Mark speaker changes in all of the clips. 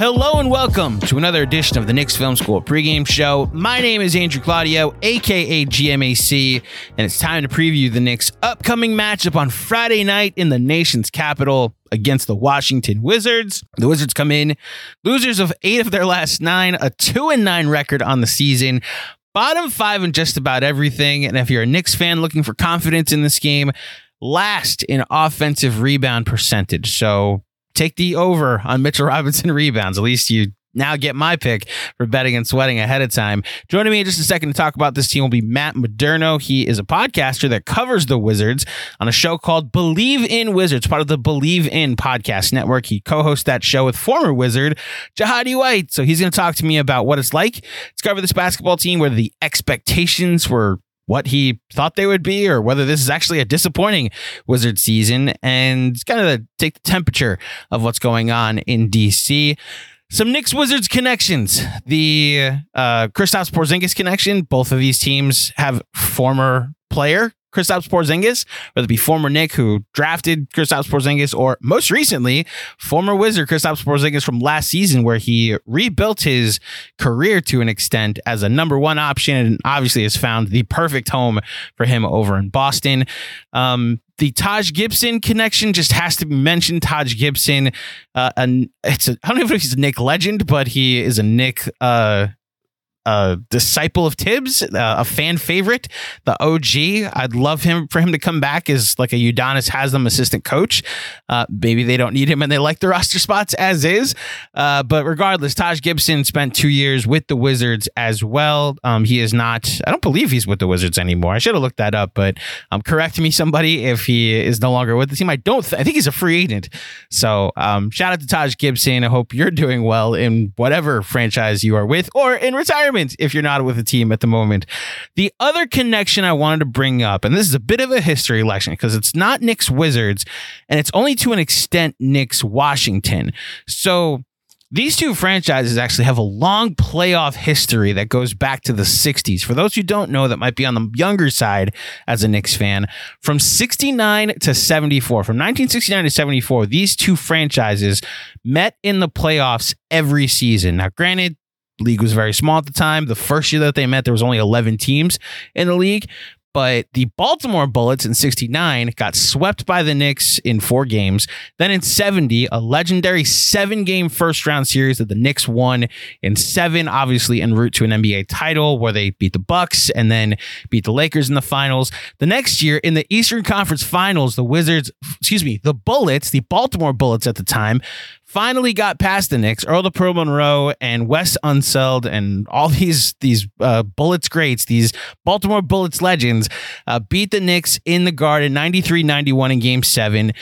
Speaker 1: Hello and welcome to another edition of the Knicks Film School pregame show. My name is Andrew Claudio, aka GMAC, and it's time to preview the Knicks' upcoming matchup on Friday night in the nation's capital against the Washington Wizards. The Wizards come in losers of eight of their last nine, a two and nine record on the season. Bottom five in just about everything. And if you're a Knicks fan looking for confidence in this game, last in offensive rebound percentage. So take the over on Mitchell Robinson rebounds. At least you now get my pick for betting and sweating ahead of time. Joining me in just a second to talk about this team will be Matt Modderno. He is a podcaster that covers the Wizards on a show called Bleav in Wizards, part of the Bleav in podcast network. He co-hosts that show with former Wizard JaHidi White. So he's going to talk to me about what it's like to cover this basketball team, where the expectations were what he thought they would be or whether this is actually a disappointing Wizard season and kind of take the temperature of what's going on in DC. Some Knicks Wizards connections. The uh, Kristaps Porzingis connection. Both of these teams have former player Kristaps Porzingis, whether it be former Knick who drafted Kristaps Porzingis or most recently former Wizard Kristaps Porzingis from last season where he rebuilt his career to an extent as a number one option and obviously has found the perfect home for him over in Boston. Um, the Taj Gibson connection just has to be mentioned. Taj Gibson, uh, it's a, I don't know if he's a Knick legend, but he is a Knick. uh, a disciple of Thibs, uh, a fan favorite, the OG. I'd love him for him to come back as like a Udonis Haslem assistant coach. Uh, maybe they don't need him and they like the roster spots as is. Uh, but regardless, Taj Gibson spent two years with the Wizards as well. Um, he is not. I don't believe he's with the Wizards anymore. I should have looked that up, but um, correct me somebody if he is no longer with the team. I don't. Th- I think he's a free agent. So um, shout out to Taj Gibson. I hope you're doing well in whatever franchise you are with or in retirement retirement if you're not with a team at the moment. The other connection I wanted to bring up, and this is a bit of a history lesson because it's not Knicks Wizards, and it's only to an extent Knicks Washington. So these two franchises actually have a long playoff history that goes back to the 60s. For those who don't know, that might be on the younger side as a Knicks fan, from 69 to 74, from 1969 to 74, these two franchises met in the playoffs every season. Now, granted, league was very small at the time. The first year that they met, there was only 11 teams in the league. But the Baltimore Bullets in 69 got swept by the Knicks in four games. Then in 70, a legendary seven game first round series that the Knicks won in seven, obviously en route to an NBA title where they beat the Bucks and then beat the Lakers in the finals. The next year in the Eastern Conference Finals, the Wizards, excuse me, the Bullets, the Baltimore Bullets at the time, finally got past the Knicks. Earl the Pearl Monroe and Wes Unseld and all these these uh, Bullets greats, these Baltimore Bullets legends, uh, beat the Knicks in the Garden 93-91 in Game Seven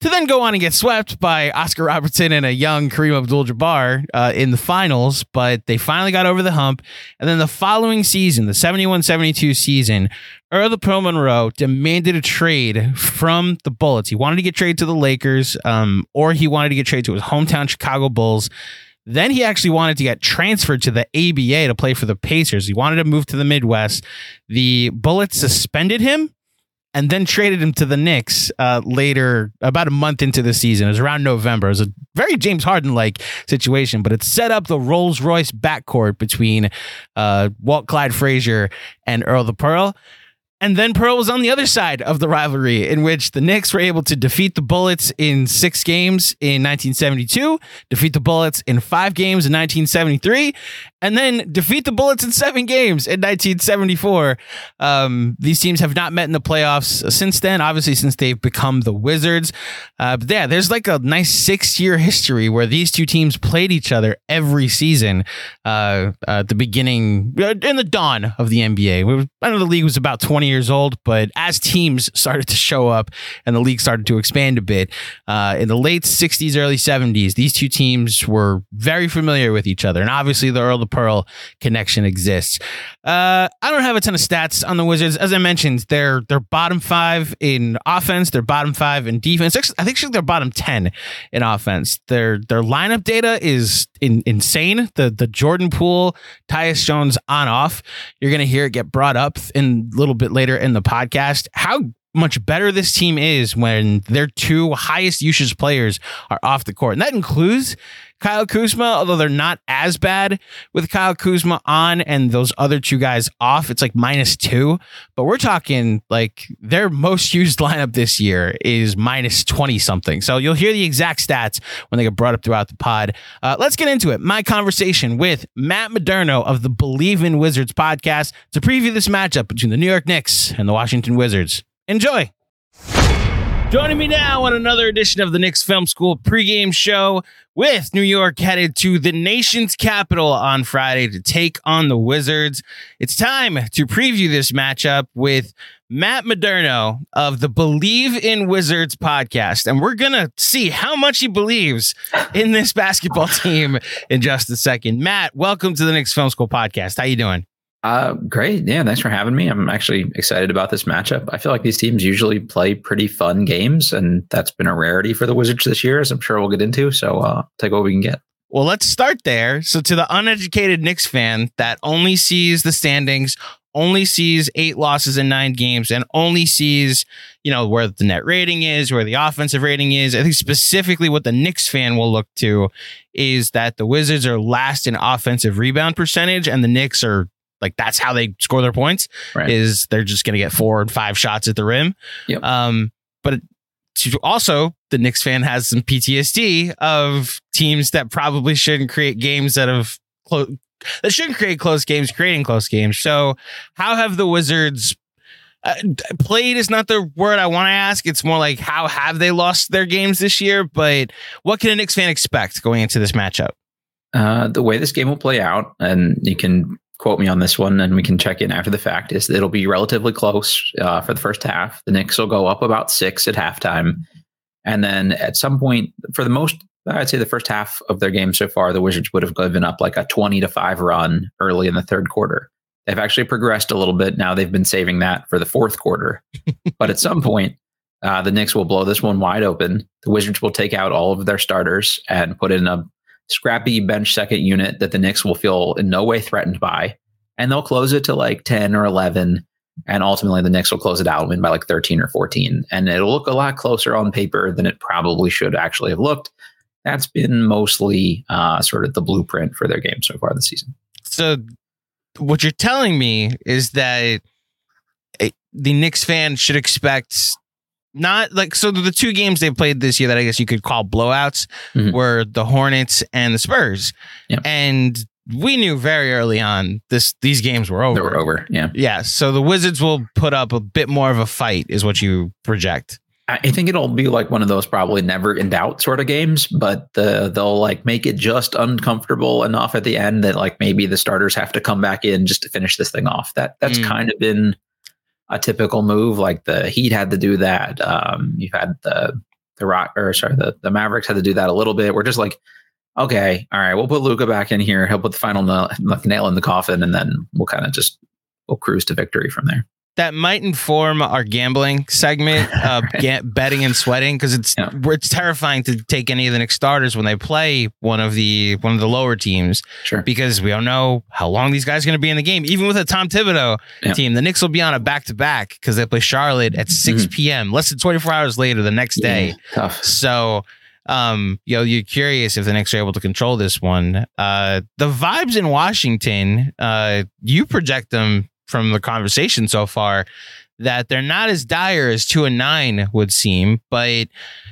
Speaker 1: to then go on and get swept by Oscar Robertson and a young Kareem Abdul-Jabbar uh, in the finals, but they finally got over the hump. And then the following season, the 71-72 season, Earl the Pearl Monroe demanded a trade from the Bullets. He wanted to get traded to the Lakers, um, or he wanted to get traded to his hometown Chicago Bulls. Then he actually wanted to get transferred to the ABA to play for the Pacers. He wanted to move to the Midwest. The Bullets suspended him and then traded him to the Knicks uh, later, about a month into the season. It was around November. It was a very James Harden like situation, but it set up the Rolls Royce backcourt between uh, Walt Clyde Frazier and Earl the Pearl. And then Pearl was on the other side of the rivalry, in which the Knicks were able to defeat the Bullets in six games in 1972, defeat the Bullets in five games in 1973, and then defeat the Bullets in seven games in 1974. Um, these teams have not met in the playoffs since then, obviously, since they've become the Wizards. Uh, but yeah, there's like a nice six year history where these two teams played each other every season uh, at the beginning, uh, in the dawn of the NBA. I know the league was about 20 years old, but as teams started to show up and the league started to expand a bit, uh, in the late 60s, early 70s, these two teams were very familiar with each other. And obviously, the Earl the Pearl connection exists. Uh, I don't have a ton of stats on the Wizards. As I mentioned, they're they're bottom five in offense. They're bottom five in defense. I think they're bottom ten in offense. Their their lineup data is in, insane. The the Jordan Poole, Tyus Jones on off. You're gonna hear it get brought up in a little bit later in the podcast. How much better this team is when their two highest usage players are off the court. And that includes Kyle Kuzma, although they're not as bad with Kyle Kuzma on and those other two guys off. It's like minus two, but we're talking like their most used lineup this year is minus 20 something. So you'll hear the exact stats when they get brought up throughout the pod. Uh, let's get into it. My conversation with Matt Modderno of the Bleav in Wizards podcast to preview this matchup between the New York Knicks and the Washington Wizards. Enjoy. Joining me now on another edition of the Knicks Film School pregame show with New York headed to the nation's capital on Friday to take on the Wizards. It's time to preview this matchup with Matt Modderno of the Bleav in Wizards podcast. And we're going to see how much he believes in this basketball team in just a second. Matt, welcome to the Knicks Film School podcast. How you doing?
Speaker 2: Uh, great. Yeah, thanks for having me. I'm actually excited about this matchup. I feel like these teams usually play pretty fun games, and that's been a rarity for the Wizards this year, as I'm sure we'll get into. So uh, take what we can get.
Speaker 1: Well, let's start there. So, to the uneducated Knicks fan that only sees the standings, only sees eight losses in nine games, and only sees, you know, where the net rating is, where the offensive rating is. I think specifically what the Knicks fan will look to is that the Wizards are last in offensive rebound percentage, and the Knicks are like that's how they score their points. Right. Is they're just going to get four and five shots at the rim. Yep. Um, but also the Knicks fan has some PTSD of teams that probably shouldn't create games that have close that shouldn't create close games, creating close games. So, how have the Wizards uh, played? Is not the word I want to ask. It's more like how have they lost their games this year? But what can a Knicks fan expect going into this matchup?
Speaker 2: Uh, the way this game will play out, and you can quote me on this one and we can check in after the fact is it'll be relatively close uh, for the first half. The knicks will go up about six at halftime. And then at some point for the most i'd say the first half of their game so far the wizards would have given up like a 20 to 5 run early in the third quarter. They've actually progressed a little bit. Now they've been saving that for the fourth quarter. But at some point uh, the Knicks will blow this one wide open. The Wizards will take out all of their starters and put in a scrappy bench second unit that the Knicks will feel in no way threatened by. And they'll close it to like 10 or 11. And ultimately, the Knicks will close it out and win by like 13 or 14. And it'll look a lot closer on paper than it probably should actually have looked. That's been mostly uh, sort of the blueprint for their game so far this season.
Speaker 1: So, what you're telling me is that the Knicks fan should expect not like so the two games they played this year that I guess you could call blowouts mm-hmm. were the Hornets and the Spurs. And we knew very early on this these games were over.
Speaker 2: They were over. Yeah.
Speaker 1: Yeah. So the Wizards will put up a bit more of a fight, is what you project.
Speaker 2: I think it'll be like one of those probably never in doubt sort of games, but the, they'll like make it just uncomfortable enough at the end that like maybe the starters have to come back in just to finish this thing off. That that's mm. kind of been a typical move. Like the Heat had to do that. Um, you've had the the Rock or sorry, the, the Mavericks had to do that a little bit. We're just like, okay, all right, we'll put Luka back in here. He'll put the final nail, nail in the coffin, and then we'll kind of just we'll cruise to victory from there.
Speaker 1: That might inform our gambling segment, uh, ga- betting and sweating, because it's
Speaker 2: Yeah.
Speaker 1: it's terrifying to take any of the Knicks starters when they play one of the one of the lower teams
Speaker 2: Sure.
Speaker 1: because we don't know how long these guys are going to be in the game. Even with a Tom Thibodeau
Speaker 2: Yeah.
Speaker 1: team, the Knicks will be on a back to back because they play Charlotte at 6
Speaker 2: Mm-hmm.
Speaker 1: p.m. less than 24 hours later the next day.
Speaker 2: Yeah.
Speaker 1: So, um, you know, you're curious if the Knicks are able to control this one. Uh, the vibes in Washington, uh, you project them from the conversation so far that they're not as dire as two and nine would seem, but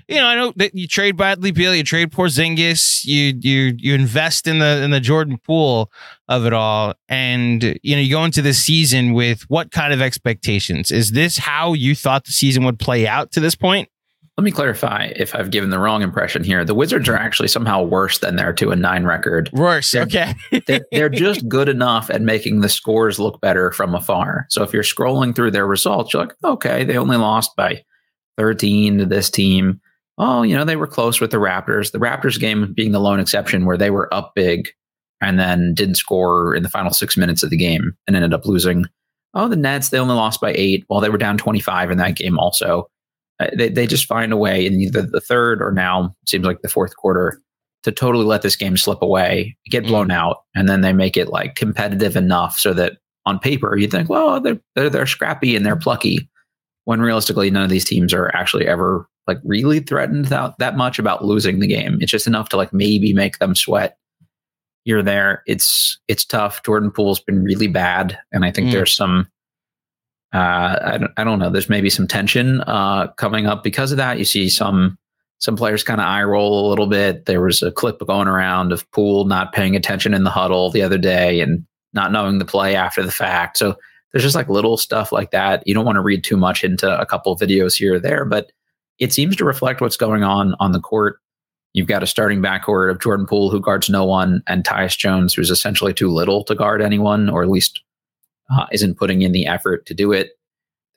Speaker 1: you know, I know that you trade Bradley Beal, you trade Porzingis, you you you invest in the in the Jordan Poole of it all, and you know, you go into this season with what kind of expectations? Is this how you thought the season would play out to this point?
Speaker 2: Let me clarify if I've given the wrong impression here. The Wizards are actually somehow worse than their two and nine record.
Speaker 1: Worse.
Speaker 2: They're-
Speaker 1: Okay.
Speaker 2: They're, they're just good enough at making the scores look better from afar. So if you're scrolling through their results, you're like, okay, they only lost by 13 to this team. Oh, you know, they were close with the Raptors. The Raptors game being the lone exception where they were up big and then didn't score in the final six minutes of the game and ended up losing. Oh, the Nets, they only lost by eight while they were down 25 in that game also. They, they just find a way in either the third or now seems like the fourth quarter to totally let this game slip away, get blown out, and then they make it like competitive enough so that on paper you think, well, they're they're, they're scrappy and they're plucky. When realistically, none of these teams are actually ever like really threatened that, that much about losing the game. It's just enough to like maybe make them sweat. You're there. It's it's tough. Jordan Poole's been really bad, and I think
Speaker 1: Mm.
Speaker 2: there's some. Uh, I don't. I don't know. There's maybe some tension uh, coming up because of that. You see some some players kind of eye roll a little bit. There was a clip going around of Poole not paying attention in the huddle the other day and not knowing the play after the fact. So there's just like little stuff like that. You don't want to read too much into a couple of videos here or there, but it seems to reflect what's going on on the court. You've got a starting backcourt of Jordan Poole, who guards no one, and Tyus Jones, who's essentially too little to guard anyone, or at least uh, isn't putting in the effort to do it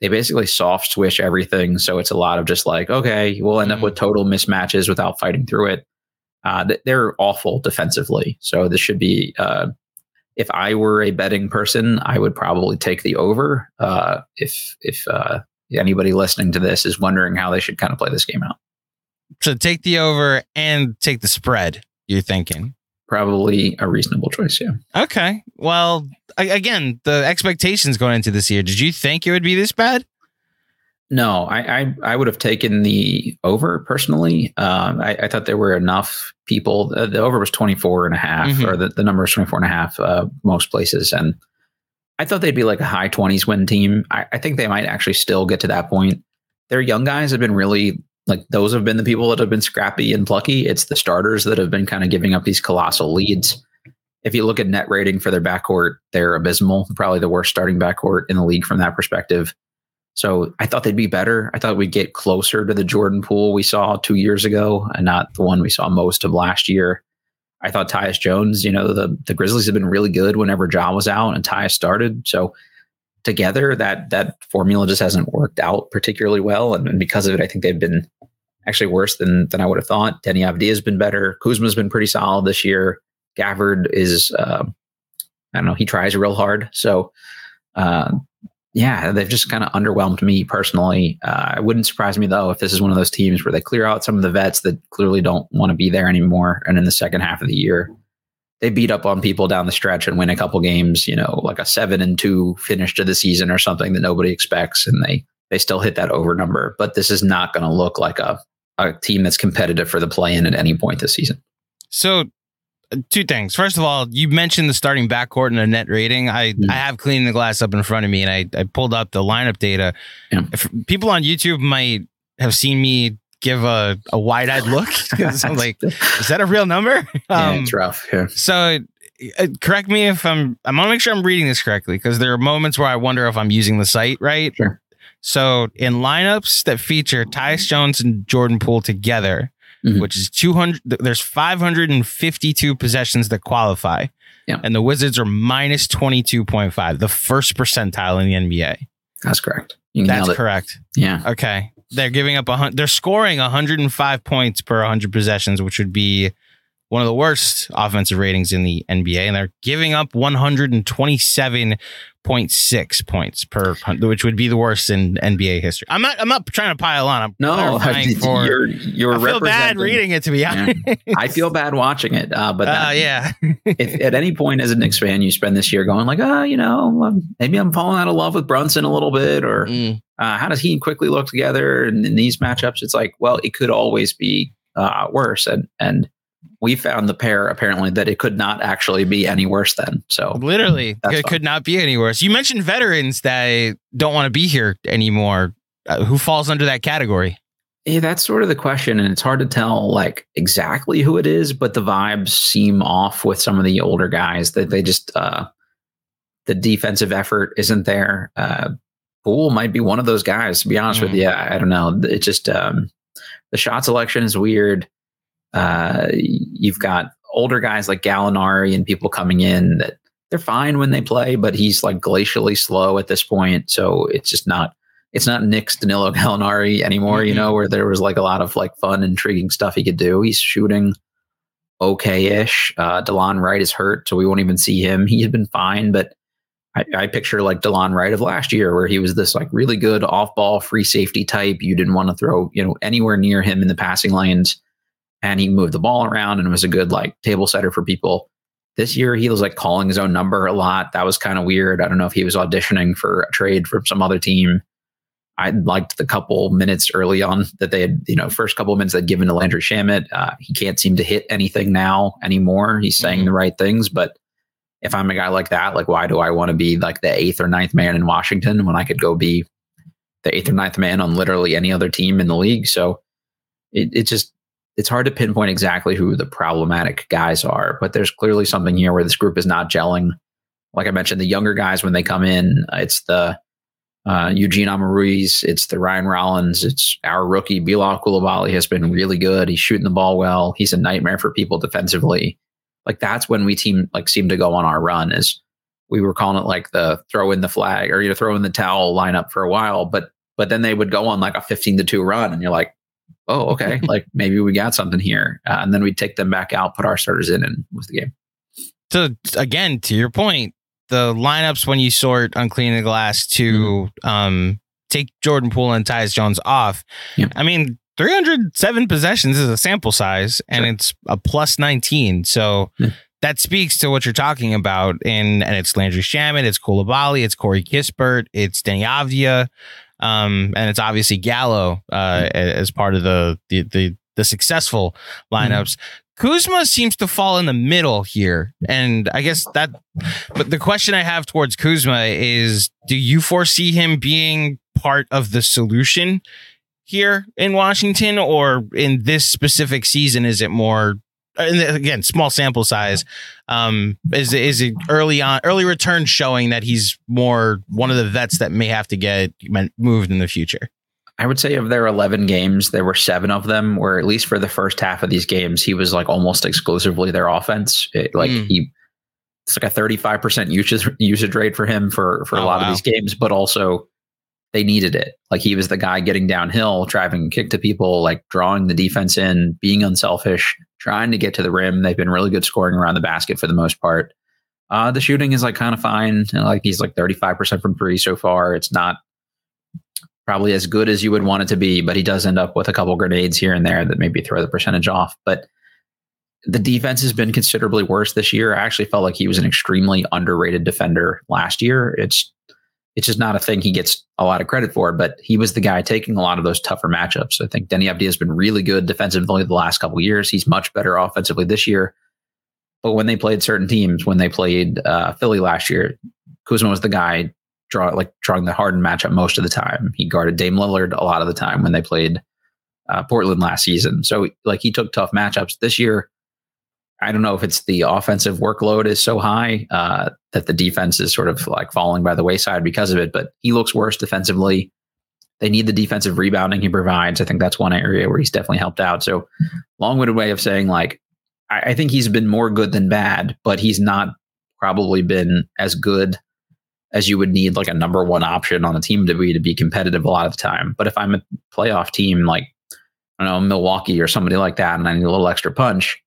Speaker 2: they basically soft switch everything. So it's a lot of just like, okay, we'll end up with total mismatches without fighting through it. Uh, they're awful defensively. So this should be, uh, if I were a betting person, I would probably take the over. Uh, if if uh, anybody listening to this is wondering how they should kind of play this game out,
Speaker 1: So take the over and take the spread. You're thinking.
Speaker 2: Probably a reasonable choice. Yeah.
Speaker 1: Okay. Well, again, the expectations going into this year. Did you think it would be this bad?
Speaker 2: No, I, I I would have taken the over personally. Um, I, I thought there were enough people. Uh, the over was 24 and a half,
Speaker 1: Mhm.
Speaker 2: or the, the number is 24 and a half, uh, most places. And I thought they'd be like a high 20s win team. I, I think they might actually still get to that point. Their young guys have been really like those have been the people that have been scrappy and plucky. It's the starters that have been kind of giving up these colossal leads. If you look at net rating for their backcourt, they're abysmal. Probably the worst starting backcourt in the league from that perspective. So I thought they'd be better. I thought we'd get closer to the Jordan Poole we saw two years ago and not the one we saw most of last year. I thought Tyus Jones, you know, the, the Grizzlies have been really good whenever Ja was out and Tyus started. So together that that formula just hasn't worked out particularly well. And, and because of it, I think they've been actually worse than than I would have thought. Deni Avdija has been better. Kuzma's been pretty solid this year. Gafford is uh, I don't know, he tries real hard. So uh, yeah, they've just kind of underwhelmed me personally. Uh, it wouldn't surprise me though if this is one of those teams where they clear out some of the vets that clearly don't want to be there anymore. And in the second half of the year, they beat up on people down the stretch and win a couple games. You know, like a seven and two finish to the season or something that nobody expects, and they they still hit that over number. But this is not going to look like a a team that's competitive for the play in at any point this season.
Speaker 1: So, uh, two things. First of all, you mentioned the starting backcourt and the net rating. I,
Speaker 2: Mhm.
Speaker 1: I have cleaned the glass up in front of me and I, I pulled up the lineup data.
Speaker 2: Yeah.
Speaker 1: If people on YouTube might have seen me give a, a wide eyed look. I'm like, is that a real number?
Speaker 2: yeah,
Speaker 1: Um,
Speaker 2: it's rough. Yeah.
Speaker 1: so, uh, correct me if I'm, I want to make sure I'm reading this correctly because there are moments where I wonder if I'm using the site right.
Speaker 2: Sure.
Speaker 1: So, in lineups that feature Tyus Jones and Jordan Poole together,
Speaker 2: Mhm.
Speaker 1: which is 200, th- there's 552 possessions that qualify.
Speaker 2: Yeah.
Speaker 1: And the Wizards are minus 22.5, the first percentile in the NBA.
Speaker 2: That's correct.
Speaker 1: That's correct.
Speaker 2: Yeah.
Speaker 1: Okay. They're giving up a hun- they're scoring 105 points per 100 possessions, which would be one of the worst offensive ratings in the NBA. And they're giving up 127.6 0.6 points per, which would be the worst in NBA history. I'm not. I'm not trying to pile on. I'm
Speaker 2: no, for, you're you're.
Speaker 1: I feel bad reading it to be honest. Yeah.
Speaker 2: I feel bad watching it, uh, but that,
Speaker 1: uh, yeah.
Speaker 2: if at any point as a Knicks fan you spend this year going like, oh, you know, maybe I'm falling out of love with Brunson a little bit, or mm. uh, how does he quickly look together And in, these matchups? It's like, well, it could always be uh, worse, and and we found the pair apparently that it could not actually be any worse than. So
Speaker 1: literally, it fun. could not be any worse. You mentioned veterans that don't want to be here anymore. Uh, who falls under that category?
Speaker 2: Yeah, that's sort of the question, and it's hard to tell like exactly who it is, but the vibes seem off with some of the older guys. That they just uh, the defensive effort isn't there. Uh, Poole might be one of those guys. To be honest mm. with you, I don't know. It just um, the shot selection is weird. Uh, you've got older guys like Gallinari and people coming in that they're fine when they play, but he's like glacially slow at this point. So it's just not it's not Knicks Danilo Gallinari anymore, mm-hmm. you know, where there was like a lot of like fun, intriguing stuff he could do. He's shooting okay-ish. Uh Delon Wright is hurt, so we won't even see him. He had been fine, but I, I picture like Delon Wright of last year, where he was this like really good off-ball free safety type. You didn't want to throw, you know, anywhere near him in the passing lanes and he moved the ball around and was a good like table setter for people. This year he was like calling his own number a lot. That was kind of weird. I don't know if he was auditioning for a trade from some other team. I liked the couple minutes early on that they had, you know, first couple of minutes they'd given to Landry Shamet. Uh, he can't seem to hit anything now anymore. He's saying mm-hmm. the right things, but if I'm a guy like that, like why do I want to be like the eighth or ninth man in Washington when I could go be the eighth or ninth man on literally any other team in the league? So it, it just it's hard to pinpoint exactly who the problematic guys are, but there's clearly something here where this group is not gelling. Like I mentioned, the younger guys when they come in, it's the uh, Eugene Omoruyi's, it's the Ryan Rollins, it's our rookie Bilal Coulibaly has been really good. He's shooting the ball well. He's a nightmare for people defensively. Like that's when we team like seem to go on our run. Is we were calling it like the throw in the flag or you know throw in the towel lineup for a while, but but then they would go on like a 15 to 2 run and you're like oh, okay, like maybe we got something here. Uh, and then we'd take them back out, put our starters in, and was the game.
Speaker 1: So again, to your point, the lineups when you sort on unclean the glass to mm-hmm. um, take Jordan Poole and Tyus Jones off. Yeah. I mean, 307 possessions is a sample size, and sure. it's a plus 19. So. Yeah. That speaks to what you're talking about, and and it's Landry Shamet, it's Coulibaly, it's Corey Kispert, it's Deni Avdija. Um, and it's obviously Gallo uh, mm-hmm. as part of the the the, the successful lineups. Mm-hmm. Kuzma seems to fall in the middle here. And I guess that, but the question I have towards Kuzma is do you foresee him being part of the solution here in Washington or in this specific season? Is it more again, small sample size. Um, is is it early on early return showing that he's more one of the vets that may have to get moved in the future?
Speaker 2: I would say of their 11 games, there were seven of them where, at least for the first half of these games, he was like almost exclusively their offense. It, like mm. he, it's like a 35% usage, usage rate for him for, for a oh, lot wow. of these games, but also they needed it. Like he was the guy getting downhill, driving kick to people, like drawing the defense in, being unselfish trying to get to the rim. They've been really good scoring around the basket for the most part. Uh, the shooting is like kind of fine. Like he's like 35% from three so far. It's not probably as good as you would want it to be, but he does end up with a couple grenades here and there that maybe throw the percentage off. But the defense has been considerably worse this year. I actually felt like he was an extremely underrated defender last year. It's it's just not a thing he gets a lot of credit for, but he was the guy taking a lot of those tougher matchups. I think Deni Avdija has been really good defensively the last couple years. He's much better offensively this year. But when they played certain teams, when they played uh, Philly last year, Kuzma was the guy draw like drawing the hardened matchup most of the time. He guarded Dame Lillard a lot of the time when they played uh, Portland last season. So like he took tough matchups this year. I don't know if it's the offensive workload is so high uh, that the defense is sort of like falling by the wayside because of it, but he looks worse defensively. They need the defensive rebounding he provides. I think that's one area where he's definitely helped out. So, long winded way of saying, like, I, I think he's been more good than bad, but he's not probably been as good as you would need like a number one option on a team to be to be competitive a lot of the time. But if I'm a playoff team like I don't know Milwaukee or somebody like that, and I need a little extra punch,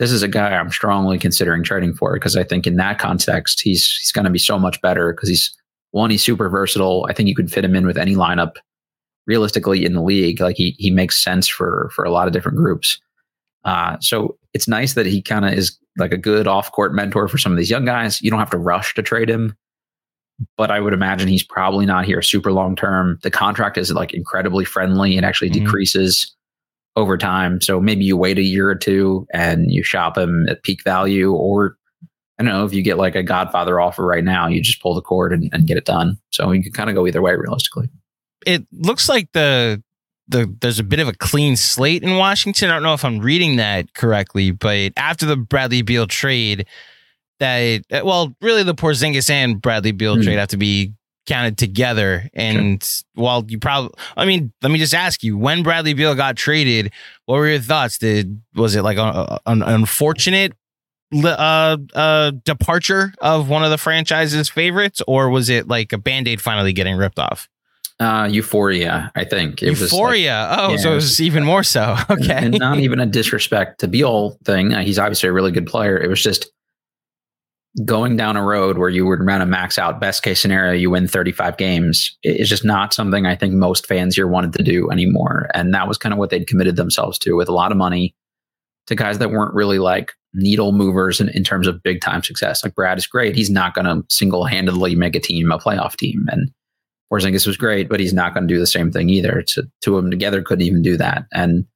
Speaker 2: this is a guy I'm strongly considering trading for because I think in that context he's he's going to be so much better because he's one he's super versatile. I think you could fit him in with any lineup realistically in the league. Like he he makes sense for for a lot of different groups. Uh, so it's nice that he kind of is like a good off court mentor for some of these young guys. You don't have to rush to trade him, but I would imagine he's probably not here super long term. The contract is like incredibly friendly. It actually mm-hmm. decreases over time. So maybe you wait a year or two and you shop them at peak value, or I don't know if you get like a Godfather offer right now, you just pull the cord and, and get it done. So you can kind of go either way, realistically.
Speaker 1: It looks like the the there's a bit of a clean slate in Washington. I don't know if I'm reading that correctly, but after the Bradley Beal trade, that well, really the Porzingis and Bradley Beal mm. trade have to be counted together. And while you probably, I mean, let me just ask you: when Bradley Beal got traded, what were your thoughts? Did was it like a, an unfortunate uh, uh, departure of one of the franchise's favorites, or was it like a band aid finally getting ripped off?
Speaker 2: Uh, Euphoria, I think.
Speaker 1: It Euphoria. Like, oh, yeah, so it was even more so. Okay.
Speaker 2: And, and not even a disrespect to Beal thing. Uh, he's obviously a really good player. It was just going down a road where you would run a max out best case scenario you win 35 games is just not something i think most fans here wanted to do anymore and that was kind of what they'd committed themselves to with a lot of money to guys that weren't really like needle movers in, in terms of big time success like brad is great he's not going to single-handedly make a team a playoff team and Porzingis was great, but he's not going to do the same thing either. To, two of them together couldn't even do that. And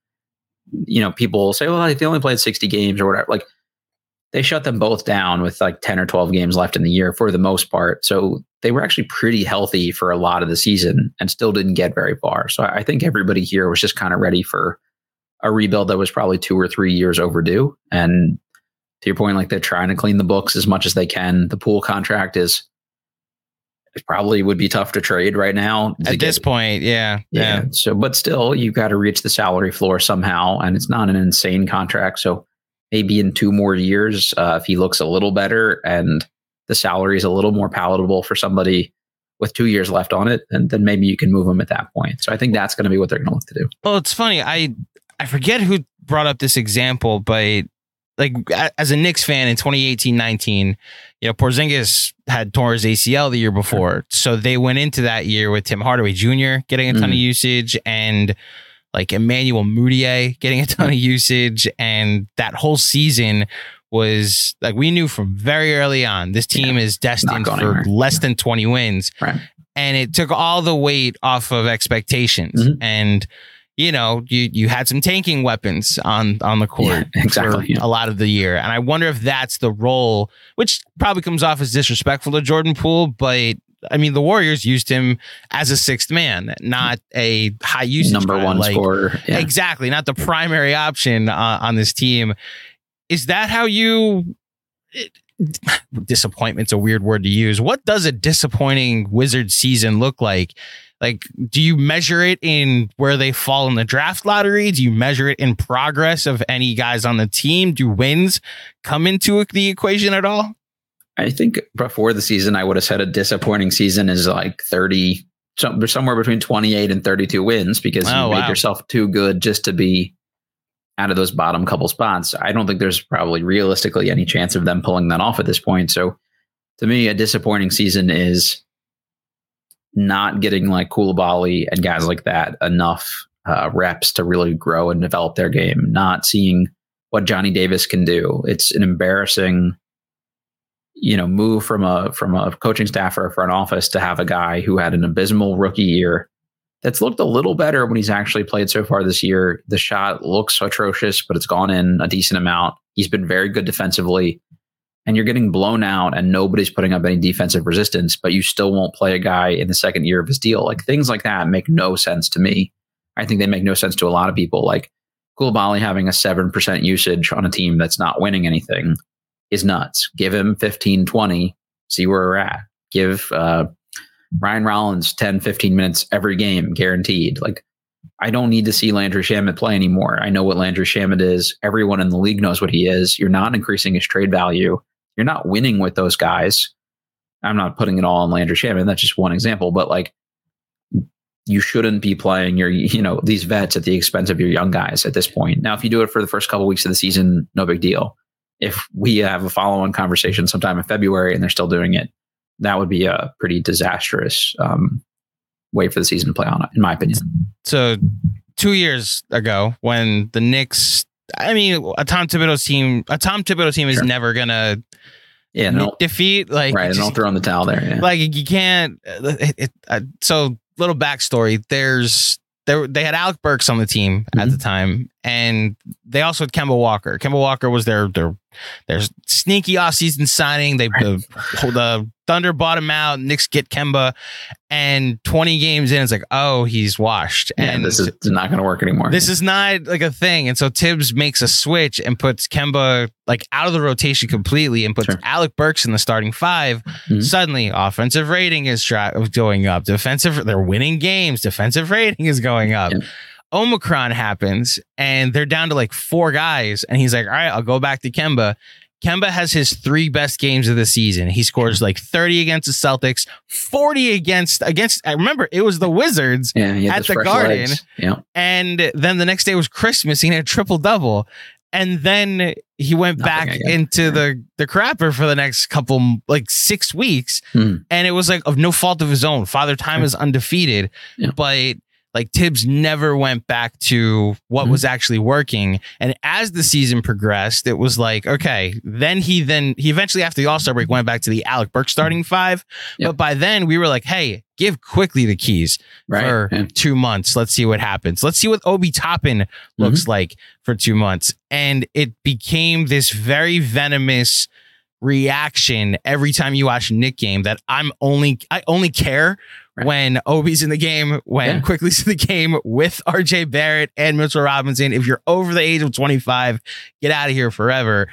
Speaker 2: you know, people say, "Well, they only played 60 games or whatever." Like they shut them both down with like 10 or 12 games left in the year for the most part. So they were actually pretty healthy for a lot of the season and still didn't get very far. So I think everybody here was just kind of ready for a rebuild that was probably two or three years overdue. And to your point, like they're trying to clean the books as much as they can. The Poole contract is it probably would be tough to trade right now.
Speaker 1: At this point, yeah,
Speaker 2: yeah. Yeah. So, but still, you've got to reach the salary floor somehow. And it's not an insane contract. So maybe in two more years, uh, if he looks a little better and the salary is a little more palatable for somebody with two years left on it, and then maybe you can move him at that point. So I think that's going to be what they're going to look to do.
Speaker 1: Well, it's funny. I I forget who brought up this example, but like as a Knicks fan in 2018-19, you know, Porzingis had torn his ACL the year before. So they went into that year with Tim Hardaway Jr. getting a ton mm. of usage and like Emmanuel Mudiay getting a ton of usage, and that whole season was like we knew from very early on this team yeah, is destined for anywhere. less than 20 wins.
Speaker 2: Right.
Speaker 1: And it took all the weight off of expectations. Mm-hmm. And you know, you you had some tanking weapons on on the court
Speaker 2: yeah, exactly,
Speaker 1: yeah. a lot of the year. And I wonder if that's the role, which probably comes off as disrespectful to Jordan Poole, but I mean, the Warriors used him as a sixth man, not a high usage
Speaker 2: number guy. one like, scorer.
Speaker 1: Yeah. Exactly, not the primary option uh, on this team. Is that how you? It, disappointment's a weird word to use. What does a disappointing Wizard season look like? Like, do you measure it in where they fall in the draft lottery? Do you measure it in progress of any guys on the team? Do wins come into the equation at all?
Speaker 2: I think before the season, I would have said a disappointing season is like 30, somewhere between 28 and 32 wins because oh, you wow. made yourself too good just to be out of those bottom couple spots. I don't think there's probably realistically any chance of them pulling that off at this point. So to me, a disappointing season is not getting like Coulibaly and guys like that enough uh, reps to really grow and develop their game, not seeing what Johnny Davis can do. It's an embarrassing you know move from a from a coaching staff or front office to have a guy who had an abysmal rookie year that's looked a little better when he's actually played so far this year. The shot looks atrocious, but it's gone in a decent amount. He's been very good defensively, and you're getting blown out, and nobody's putting up any defensive resistance, but you still won't play a guy in the second year of his deal. Like things like that make no sense to me. I think they make no sense to a lot of people. Like Coulibaly having a 7% usage on a team that's not winning anything is nuts. Give him 15, 20, see where we're at. Give uh, Ryan Rollins 10, 15 minutes every game, guaranteed. Like, I don't need to see Landry Shamet play anymore. I know what Landry Shamet is. Everyone in the league knows what he is. You're not increasing his trade value. You're not winning with those guys. I'm not putting it all on Landry Shamet. That's just one example, but like you shouldn't be playing your you know these vets at the expense of your young guys at this point. Now, if you do it for the first couple weeks of the season, no big deal. If we have a follow-on conversation sometime in February and they're still doing it, that would be a pretty disastrous um, way for the season to play on, in my opinion.
Speaker 1: So, two years ago, when the Knicks, I mean, a Tom Thibodeau team, a Tom Thibodeau team is
Speaker 2: Sure.
Speaker 1: never gonna
Speaker 2: Yeah, no,
Speaker 1: defeat like
Speaker 2: right. And don't throw in the towel there. Yeah.
Speaker 1: like you can't. uh, It, it, uh, so little backstory. There's there they had Alec Burks on the team at
Speaker 2: Mhm.
Speaker 1: the time, and they also had Kemba Walker. Kemba Walker was their their their sneaky offseason signing. They the, the Thunder bought him out. Knicks get Kemba, and 20 games in, it's like, oh, he's washed.
Speaker 2: Yeah,
Speaker 1: and
Speaker 2: this is not going to work anymore.
Speaker 1: this is not like a thing. And so Thibs makes a switch and puts Kemba like out of the rotation completely and puts
Speaker 2: Sure.
Speaker 1: Alec Burks in the starting 5
Speaker 2: Mhm.
Speaker 1: Suddenly, offensive rating is tra- going up. Defensive, they're winning games. Defensive rating is going up.
Speaker 2: Yeah.
Speaker 1: Omicron happens and they're down to like four guys. And he's like, all right, I'll go back to Kemba. Kemba has his three best games of the season. He scores like 30 against the Celtics, 40 against against I remember it was the Wizards
Speaker 2: yeah,
Speaker 1: at the Garden.
Speaker 2: Yeah,
Speaker 1: and then the next day was Christmas. He had a triple double, and then he went
Speaker 2: Nothing
Speaker 1: back
Speaker 2: again.
Speaker 1: into the the crapper for the next couple like six weeks,
Speaker 2: Hmm.
Speaker 1: and it was like of no fault of his own. Father Time is undefeated,
Speaker 2: Yeah.
Speaker 1: but like Thibs never went back to what
Speaker 2: Mhm.
Speaker 1: was actually working. And as the season progressed, it was like okay. Then he then he eventually after the All Star break went back to the Alec Burks starting five,
Speaker 2: Yep.
Speaker 1: but by then we were like, hey, give Quickley the keys
Speaker 2: right.
Speaker 1: for
Speaker 2: Yeah.
Speaker 1: two months. Let's see what happens. Let's see what Obi Toppin looks
Speaker 2: Mm-hmm.
Speaker 1: like for two months. And it became this very venomous reaction every time you watch a Knick game that I'm only I only care
Speaker 2: Right.
Speaker 1: when Obi's in the game, when
Speaker 2: Yeah.
Speaker 1: Quickley's in the game with RJ Barrett and Mitchell Robinson. If you're over the age of 25, get out of here forever.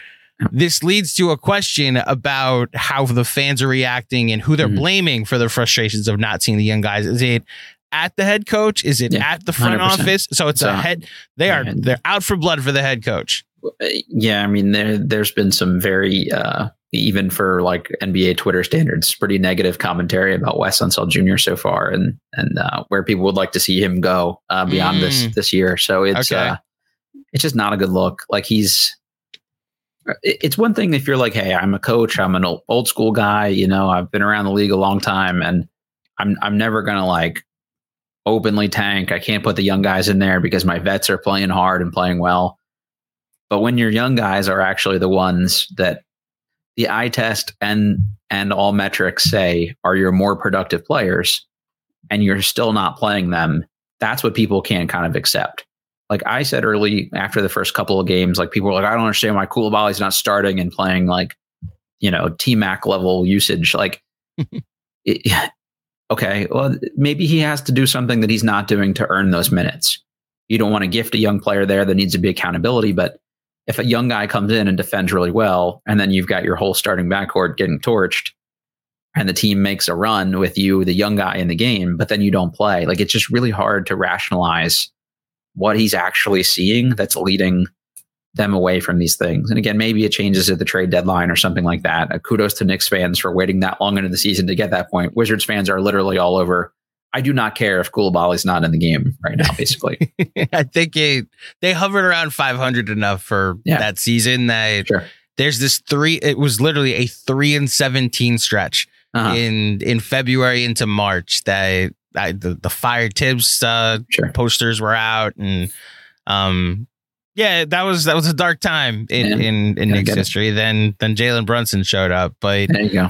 Speaker 1: This leads to a question about how the fans are reacting and who they're
Speaker 2: Mhm.
Speaker 1: blaming for their frustrations of not seeing the young guys. Is it at the head coach? Is it
Speaker 2: Yeah,
Speaker 1: at the front
Speaker 2: 100%.
Speaker 1: office? So it's a head. They are they're out for blood for the head coach.
Speaker 2: Yeah, I mean, there there's been some very uh, even for like NBA Twitter standards, pretty negative commentary about Wes Unseld Jr. so far, and and uh, where people would like to see him go uh, beyond this
Speaker 1: Mm.
Speaker 2: this year. So it's
Speaker 1: Okay.
Speaker 2: uh, it's just not a good look. Like he's. It's one thing if you're like, hey, I'm a coach, I'm an old, old school guy, you know, I've been around the league a long time, and I'm I'm never gonna like openly tank. I can't put the young guys in there because my vets are playing hard and playing well. But when your young guys are actually the ones that the eye test and and all metrics say are your more productive players, and you're still not playing them, that's what people can kind of accept. Like I said early after the first couple of games, like people were like, I don't understand why Coulibaly's not starting and playing like, you know, T Mac level usage. Like, it, okay, well, maybe he has to do something that he's not doing to earn those minutes. You don't want to gift a young player there that needs to be accountability, but if a young guy comes in and defends really well, and then you've got your whole starting backcourt getting torched, and the team makes a run with you, the young guy in the game, but then you don't play, like it's just really hard to rationalize what he's actually seeing that's leading them away from these things. And again, maybe it changes at the trade deadline or something like that. Uh, kudos to Knicks fans for waiting that long into the season to get that point. Wizards fans are literally all over. I do not care if Coulibaly's not in the game right now, basically.
Speaker 1: I think it they hovered around 500 enough for
Speaker 2: Yeah.
Speaker 1: that season that
Speaker 2: sure.
Speaker 1: there's this three. It was literally a three and 17 stretch
Speaker 2: Uh-huh.
Speaker 1: in in February into March that I, the the fire Thibs uh,
Speaker 2: Sure.
Speaker 1: posters were out and um yeah that was that was a dark time in
Speaker 2: Yeah.
Speaker 1: in, in Knicks
Speaker 2: it.
Speaker 1: history. Then then Jalen Brunson showed up, but
Speaker 2: There you go.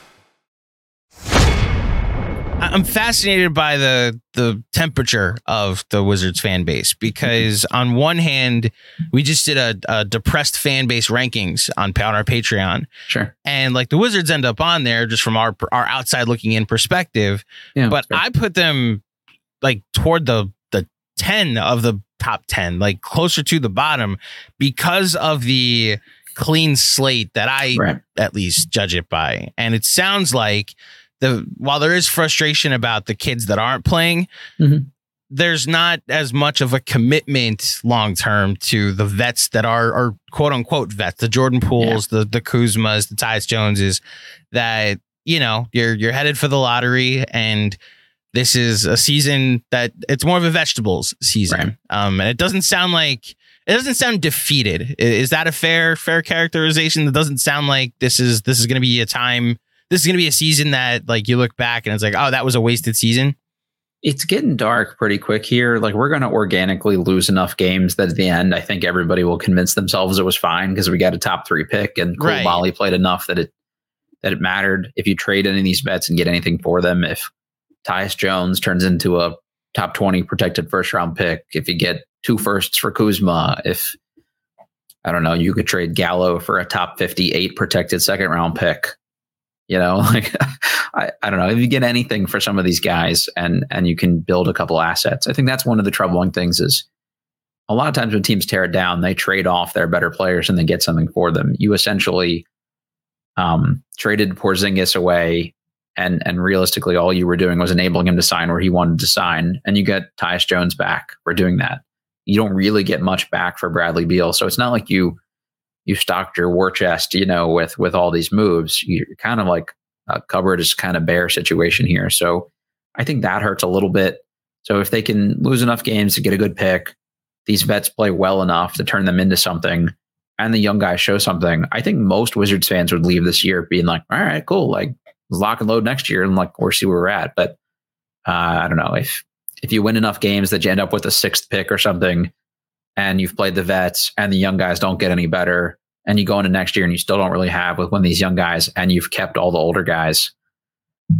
Speaker 1: I'm fascinated by the the temperature of the Wizards fan base because on one hand, we just did a, a depressed fan base rankings on, on our Patreon.
Speaker 2: Sure.
Speaker 1: And like the Wizards end up on there just from our our outside looking in perspective.
Speaker 2: Yeah,
Speaker 1: but I put them like toward the the 10 of the top 10, like closer to the bottom because of the clean slate that I
Speaker 2: right.
Speaker 1: at least judge it by. And it sounds like the while there is frustration about the kids that aren't playing,
Speaker 2: Mhm.
Speaker 1: there's not as much of a commitment long term to the vets that are are quote unquote vets, the Jordan Pooles, the the Kuzmas, the Tyus Joneses, that you know you're you're headed for the lottery and this is a season that it's more of a vegetables season.
Speaker 2: Right.
Speaker 1: Um, and it doesn't sound like it doesn't sound defeated. Is that a fair fair characterization? That doesn't sound like this is this is going to be a time. This is going to be a season that like you look back and it's like, oh, that was a wasted season.
Speaker 2: it's getting dark pretty quick here. Like we're going to organically lose enough games that at the end, I think everybody will convince themselves it was fine because we got a top three pick and Cole
Speaker 1: Right.
Speaker 2: Molly played enough that it that it mattered. If you trade any of these bets and get anything for them, if Tyus Jones turns into a top twenty protected first round pick, if you get two firsts for Kuzma, if I don't know, you could trade Gallo for a top fifty eight protected second round pick. You know, like I, I don't know if you get anything for some of these guys and and you can build a couple assets. I think that's one of the troubling things is a lot of times when teams tear it down, they trade off their better players and they get something for them. You essentially um, traded Porzingis away, and and realistically, all you were doing was enabling him to sign where he wanted to sign, and you get Tyus Jones back for doing that. You don't really get much back for Bradley Beal, so it's not like you you stocked your war chest, you know, with with all these moves. You're kind of like a cupboard is kind of bare situation here. So I think that hurts a little bit. So if they can lose enough games to get a good pick, these vets play well enough to turn them into something, and the young guys show something, I think most Wizards fans would leave this year being like, all right, cool, like lock and load next year and like we'll see where we're at. But uh, I don't know if if you win enough games that you end up with a sixth pick or something, and you've played the vets and the young guys don't get any better, and you go into next year and you still don't really have with one of these young guys, and you've kept all the older guys.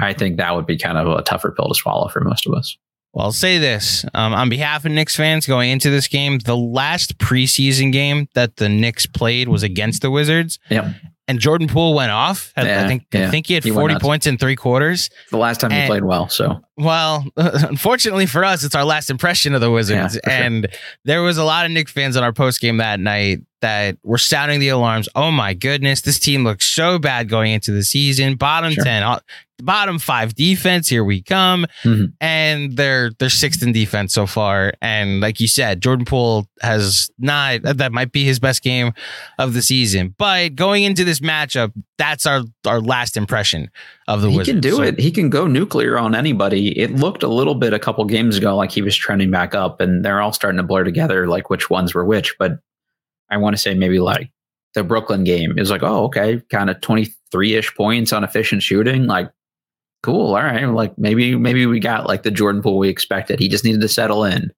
Speaker 2: I think that would be kind of a tougher pill to swallow for most of us.
Speaker 1: Well, I'll say this um, on behalf of Knicks fans going into this game, the last preseason game that the Knicks played was against the Wizards.
Speaker 2: Yep.
Speaker 1: And Jordan Poole went off. I- I
Speaker 2: Yeah,
Speaker 1: think I think he had
Speaker 2: He
Speaker 1: 40 points in three quarters.
Speaker 2: The last time he played well, so
Speaker 1: Well, unfortunately for us, it's our last impression of the Wizards.
Speaker 2: Yeah, for sure.
Speaker 1: And there was a lot of Knicks fans on our post game that night that were sounding the alarms. Oh my goodness, this team looks so bad going into the season. Bottom
Speaker 2: Sure.
Speaker 1: 10, uh, bottom five defense, here we come.
Speaker 2: Mhm.
Speaker 1: And they're they're sixth in defense so far. And like you said, Jordan Poole has not that might be his best game of the season. But going into this matchup, that's our our last impression of the
Speaker 2: he
Speaker 1: Wizards.
Speaker 2: can do
Speaker 1: So-
Speaker 2: it. He can go nuclear on anybody. It looked a little bit a couple games ago like he was trending back up, and they're all starting to blur together, like which ones were which. But I want to say maybe like the Brooklyn game is like, oh, okay, kind of twenty three ish points on efficient shooting. Like cool. All right. Like maybe maybe we got like the Jordan Poole we expected. He just needed to settle in.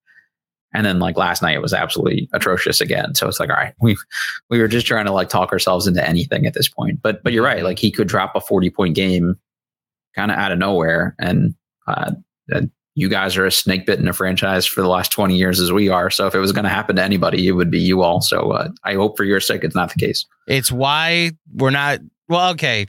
Speaker 2: And then like last night it was absolutely atrocious again. So it's like, all right, we we were just trying to like talk ourselves into anything at this point. But but you're right. Like he could drop a 40 point game kind of out of nowhere. And uh, you guys are a snake bitten a franchise for the last 20 years as we are. So if it was going to happen to anybody, it would be you all. So uh, I hope for your sake it's not the case.
Speaker 1: It's why we're not. Well, okay,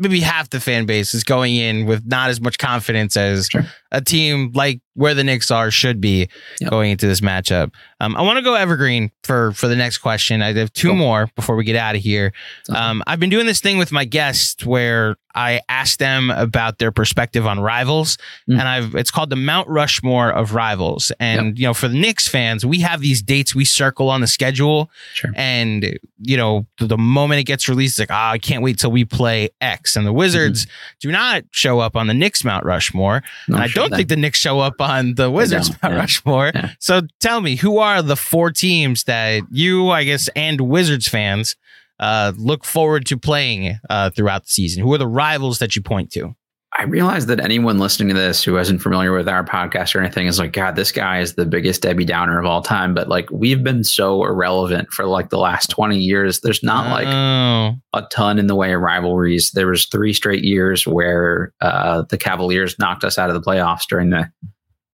Speaker 1: maybe half the fan base is going in with not as much confidence as
Speaker 2: Sure.
Speaker 1: a team like where the Knicks are should be
Speaker 2: Yep.
Speaker 1: going into this matchup. Um, I want to go evergreen for for the next question. I have two
Speaker 2: Cool.
Speaker 1: more before we get out of here. Um, I've been doing this thing with my guests where I asked them about their perspective on rivals,
Speaker 2: Mm.
Speaker 1: and I've it's called the Mount Rushmore of rivals. And you know, for the Knicks fans, we have these dates we circle on the schedule,
Speaker 2: Sure.
Speaker 1: and you know, the, moment it gets released, it's like, ah, I can't wait till we play X. And the Wizards do not show up on the Knicks Mount Rushmore,
Speaker 2: No,
Speaker 1: and I
Speaker 2: sure
Speaker 1: don't
Speaker 2: then.
Speaker 1: think the Knicks show up on the Wizards Mount
Speaker 2: yeah.
Speaker 1: Rushmore.
Speaker 2: Yeah.
Speaker 1: So tell me, who are the four teams that you, I guess, and Wizards fans uh, look forward to playing uh, throughout the season? Who are the rivals that you point to?
Speaker 2: I realize that anyone listening to this who isn't familiar with our podcast or anything is like, God, this guy is the biggest Debbie Downer of all time. But like, we've been so irrelevant for like the last 20 years. There's not like
Speaker 1: oh,
Speaker 2: a ton in the way of rivalries. There was three straight years where uh, the Cavaliers knocked us out of the playoffs during the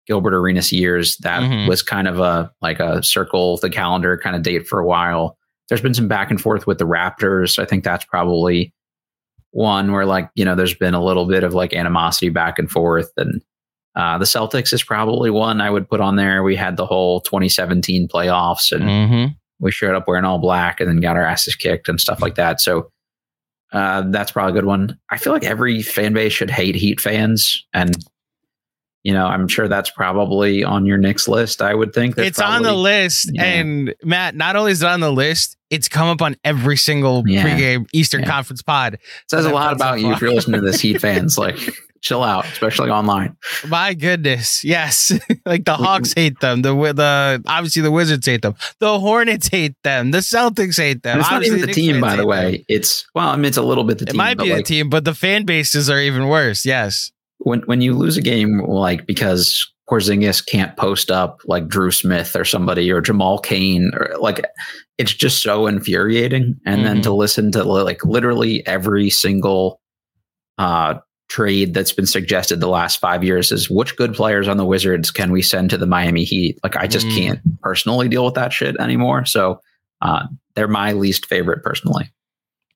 Speaker 2: Gilbert Arenas years. That
Speaker 1: Mhm.
Speaker 2: was kind of a like a circle the calendar kind of date for a while. There's been some back and forth with the Raptors. I think that's probably one where like you know there's been a little bit of like animosity back and forth and. Uh, the Celtics is probably one I would put on there. We had the whole 2017 playoffs, and
Speaker 1: mhm.
Speaker 2: we showed up wearing all black and then got our asses kicked and stuff like that. So uh, that's probably a good one. I feel like every fan base should hate Heat fans, and you know, I'm sure that's probably on your Knicks list. I would think There's
Speaker 1: it's on the list.
Speaker 2: Yeah.
Speaker 1: And Matt, not only is it on the list, it's come up on every single
Speaker 2: Yeah.
Speaker 1: pregame Eastern
Speaker 2: Yeah.
Speaker 1: Conference pod.
Speaker 2: says a lot about you if you're listening to this Heat fans. Like, chill out, especially online.
Speaker 1: My goodness, yes. like the Hawks hate them. The the obviously the Wizards hate them. The Hornets hate them. The Celtics hate them.
Speaker 2: And it's not even the
Speaker 1: Knicks
Speaker 2: team, by the
Speaker 1: them.
Speaker 2: way. It's well, I mean, it's a little bit the
Speaker 1: It
Speaker 2: team.
Speaker 1: might
Speaker 2: but
Speaker 1: be
Speaker 2: like,
Speaker 1: the team, but the fan bases are even worse. Yes.
Speaker 2: When when you lose a game like because Porzingis can't post up like Drew Smith or somebody or Jamal Cain or like it's just so infuriating. And then
Speaker 1: Mhm.
Speaker 2: to listen to like literally every single uh trade that's been suggested the last five years is which good players on the Wizards can we send to the Miami Heat? Like I just
Speaker 1: Mm.
Speaker 2: can't personally deal with that shit anymore. So uh they're my least favorite personally.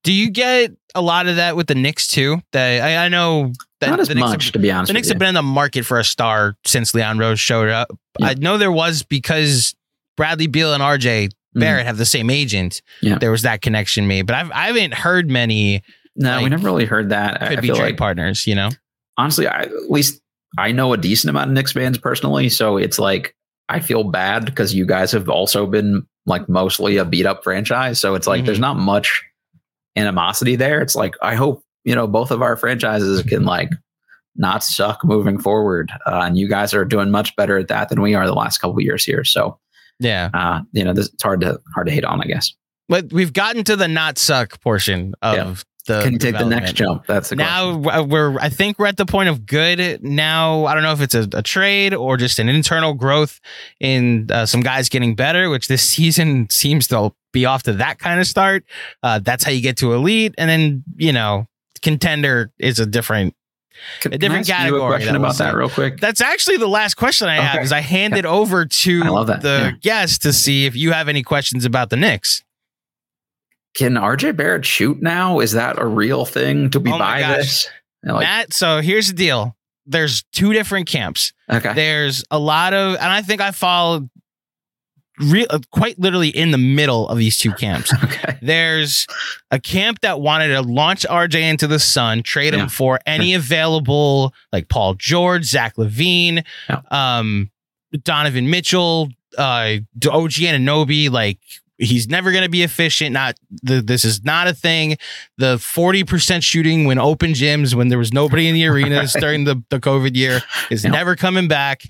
Speaker 1: Do you get a lot of that with the Knicks too? That I, I know that
Speaker 2: Not as
Speaker 1: Knicks
Speaker 2: much,
Speaker 1: have-
Speaker 2: to be honest.
Speaker 1: the Knicks have been in the market for a star since Leon Rose showed up.
Speaker 2: Yeah.
Speaker 1: I know there was because Bradley Beal and RJ
Speaker 2: Mhm.
Speaker 1: Barrett have the same agent.
Speaker 2: Yeah.
Speaker 1: There was that connection made, but I've I haven't heard many
Speaker 2: No, we never really heard that.
Speaker 1: Could
Speaker 2: I
Speaker 1: be trade
Speaker 2: like
Speaker 1: partners. You know.
Speaker 2: honestly, I, at least I know a decent amount of Knicks fans personally, so it's like I feel bad because you guys have also been like mostly a beat up franchise. So it's like
Speaker 1: Mhm.
Speaker 2: there's not much animosity there. It's like I hope you know both of our franchises can like not suck moving forward, uh, and you guys are doing much better at that than we are the last couple of years here. So
Speaker 1: Yeah.
Speaker 2: uh, you know, this, it's hard to hard to hate on, I guess.
Speaker 1: But we've gotten to the not suck portion of
Speaker 2: Yeah.
Speaker 1: the
Speaker 2: Can you take the next jump? That's the question.
Speaker 1: now we're I think we're at the point of good. Now I don't know if it's a, a trade or just an internal growth in uh, some guys getting better, which this season seems to be off to that kind of start. Uh, that's how you get to elite, and then you know contender is a different.
Speaker 2: Can,
Speaker 1: a
Speaker 2: can I
Speaker 1: different
Speaker 2: you
Speaker 1: category
Speaker 2: a question
Speaker 1: that
Speaker 2: about that real quick?
Speaker 1: That's actually the last question I have.
Speaker 2: Okay.
Speaker 1: Is I hand it over to
Speaker 2: I love that,
Speaker 1: the
Speaker 2: yeah.
Speaker 1: guest to see if you have any questions about the Knicks.
Speaker 2: Can RJ Barrett shoot now? Is that a real thing? Do we
Speaker 1: Oh
Speaker 2: buy
Speaker 1: gosh.
Speaker 2: this? Like,
Speaker 1: Matt, so here's the deal. There's two different camps.
Speaker 2: okay.
Speaker 1: There's a lot of, and I think I fall re- uh, quite literally in the middle of these two camps.
Speaker 2: okay.
Speaker 1: There's a camp that wanted to launch RJ into the sun, trade him for any available, like Paul George, Zach LaVine,
Speaker 2: Yeah.
Speaker 1: um, Donovan Mitchell, uh, OG Anunoby. Like he's never going to be efficient. Not the, this is not a thing. The forty percent shooting when open gyms, when there was nobody in the arenas during the the COVID year, is
Speaker 2: Yeah.
Speaker 1: never coming back.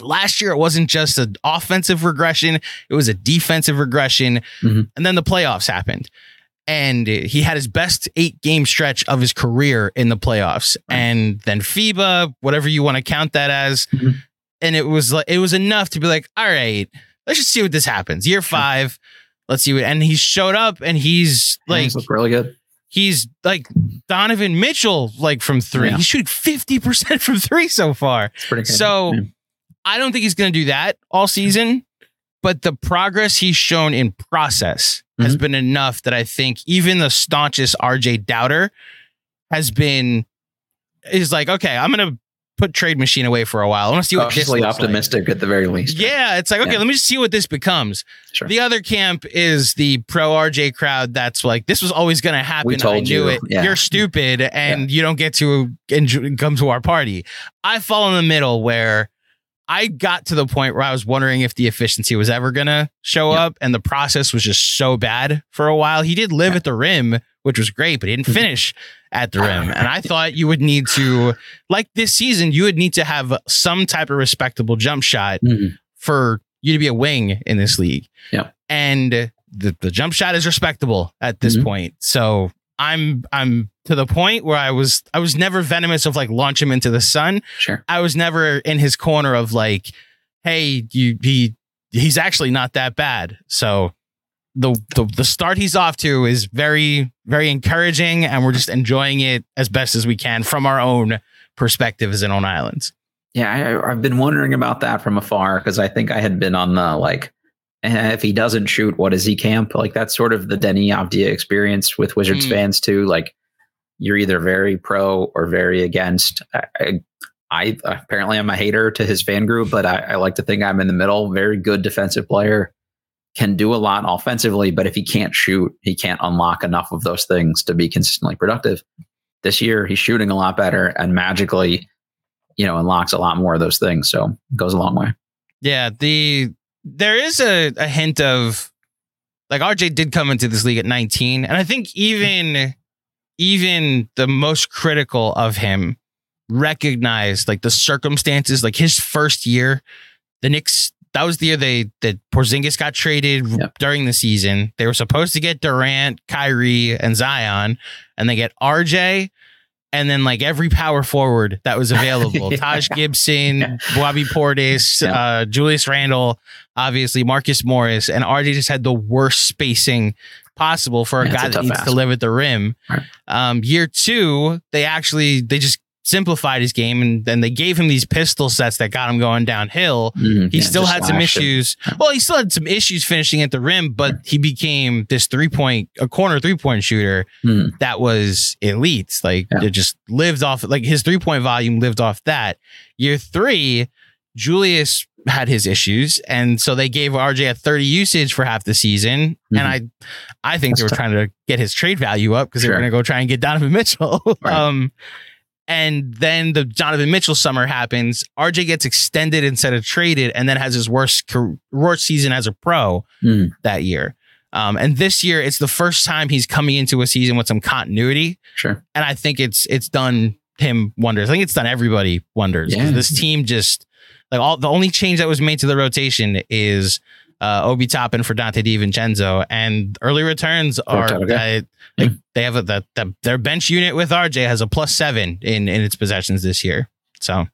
Speaker 1: Last year, it wasn't just an offensive regression; it was a defensive regression,
Speaker 2: Mhm.
Speaker 1: and then the playoffs happened. and he had his best eight game stretch of his career in the playoffs.
Speaker 2: Right.
Speaker 1: And then FIBA, whatever you want to count that as,
Speaker 2: Mhm.
Speaker 1: and it was like it was enough to be like, all right, let's just see what this happens. Year five, let's see what. And he showed up, and he's like,
Speaker 2: look really good.
Speaker 1: he's like Donovan Mitchell, like from three.
Speaker 2: Yeah.
Speaker 1: He shoot fifty percent from three so far.
Speaker 2: It's pretty good.
Speaker 1: So. I don't think he's going to do that all season, but the progress he's shown in process has
Speaker 2: Mhm.
Speaker 1: been enough that I think even the staunchest RJ doubter has been is like, okay, I'm going to put trade machine away for a while. I want to see what this
Speaker 2: cautiously
Speaker 1: like.
Speaker 2: optimistic at the very least.
Speaker 1: Yeah, it's like okay,
Speaker 2: Yeah.
Speaker 1: let me just see what this becomes.
Speaker 2: Sure.
Speaker 1: The other camp is the pro RJ crowd. That's like this was always going to happen.
Speaker 2: We told
Speaker 1: I knew
Speaker 2: you.
Speaker 1: it.
Speaker 2: Yeah.
Speaker 1: You're stupid, and you don't get to enjoy, come to our party. I fall in the middle where I got to the point where I was wondering if the efficiency was ever going to show
Speaker 2: Yeah.
Speaker 1: up, and the process was just so bad for a while. He did live
Speaker 2: Yeah.
Speaker 1: at the rim, which was great, but he didn't
Speaker 2: Mhm.
Speaker 1: finish at the rim. And I thought you would need to, like this season, you would need to have some type of respectable jump shot
Speaker 2: Mhm.
Speaker 1: for you to be a wing in this league.
Speaker 2: Yeah.
Speaker 1: And the, the jump shot is respectable at this
Speaker 2: Mhm.
Speaker 1: point. So I'm I'm to the point where I was I was never venomous of like launch him into the sun.
Speaker 2: Sure.
Speaker 1: I was never in his corner of like, hey, you he he's actually not that bad. So the, the the start he's off to is very very encouraging and we're just enjoying it as best as we can from our own perspective as in on islands.
Speaker 2: Yeah, I, I've been wondering about that from afar because I think I had been on the like, eh, if he doesn't shoot, what is he camp? Like that's sort of the Deni Avdija experience with Wizards
Speaker 1: Mm.
Speaker 2: fans too. Like you're either very pro or very against. I, I, I apparently I'm a hater to his fan group, but I, I like to think I'm in the middle. Very good defensive player, can do a lot offensively, but if he can't shoot, he can't unlock enough of those things to be consistently productive. This year, he's shooting a lot better and magically you know, unlocks a lot more of those things. So it goes a long way.
Speaker 1: Yeah, the there is a, a hint of like RJ did come into this league at 19, and I think even even the most critical of him recognized like the circumstances, like his first year, the Knicks. That was the year they that Porzingis got traded
Speaker 2: Yep.
Speaker 1: during the season. They were supposed to get Durant, Kyrie, and Zion, and they get RJ, and then like every power forward that was available,
Speaker 2: Yeah.
Speaker 1: Taj Gibson, Bobby Portis,
Speaker 2: Yeah.
Speaker 1: uh, Julius Randle, obviously Marcus Morris, and RJ just had the worst spacing possible for a
Speaker 2: Yeah,
Speaker 1: guy
Speaker 2: a
Speaker 1: that needs to live at the rim.
Speaker 2: Right.
Speaker 1: Um, year two, they actually they just simplified his game and then they gave him these pistol sets that got him going downhill.
Speaker 2: Mhm.
Speaker 1: He
Speaker 2: Yeah,
Speaker 1: still had some
Speaker 2: it.
Speaker 1: issues. Well, he still had some issues finishing at the rim, but he became this three point, a corner three point shooter
Speaker 2: Mhm.
Speaker 1: that was elite. Like
Speaker 2: Yeah.
Speaker 1: it just lived off, like his three point volume lived off that. Year three, Julius had his issues, and so they gave RJ a 30 usage for half the season.
Speaker 2: Mhm.
Speaker 1: And I, I think
Speaker 2: That's
Speaker 1: they were
Speaker 2: tough.
Speaker 1: trying to get his trade value up because they were going to go try and get Donovan Mitchell.
Speaker 2: Right.
Speaker 1: um, and then the Donovan Mitchell summer happens. RJ gets extended instead of traded, and then has his worst worst season as a pro
Speaker 2: Mhm.
Speaker 1: that year. Um, and this year, it's the first time he's coming into a season with some continuity,
Speaker 2: Sure.
Speaker 1: and I think it's it's done him wonders. I think it's done everybody wonders.
Speaker 2: Yeah.
Speaker 1: This team just like all the only change that was made to the rotation is uh, Obi Toppin for Donte DiVincenzo, and early returns are
Speaker 2: okay.
Speaker 1: that like they have a that the, their bench unit with RJ has a plus seven in in its possessions this year. So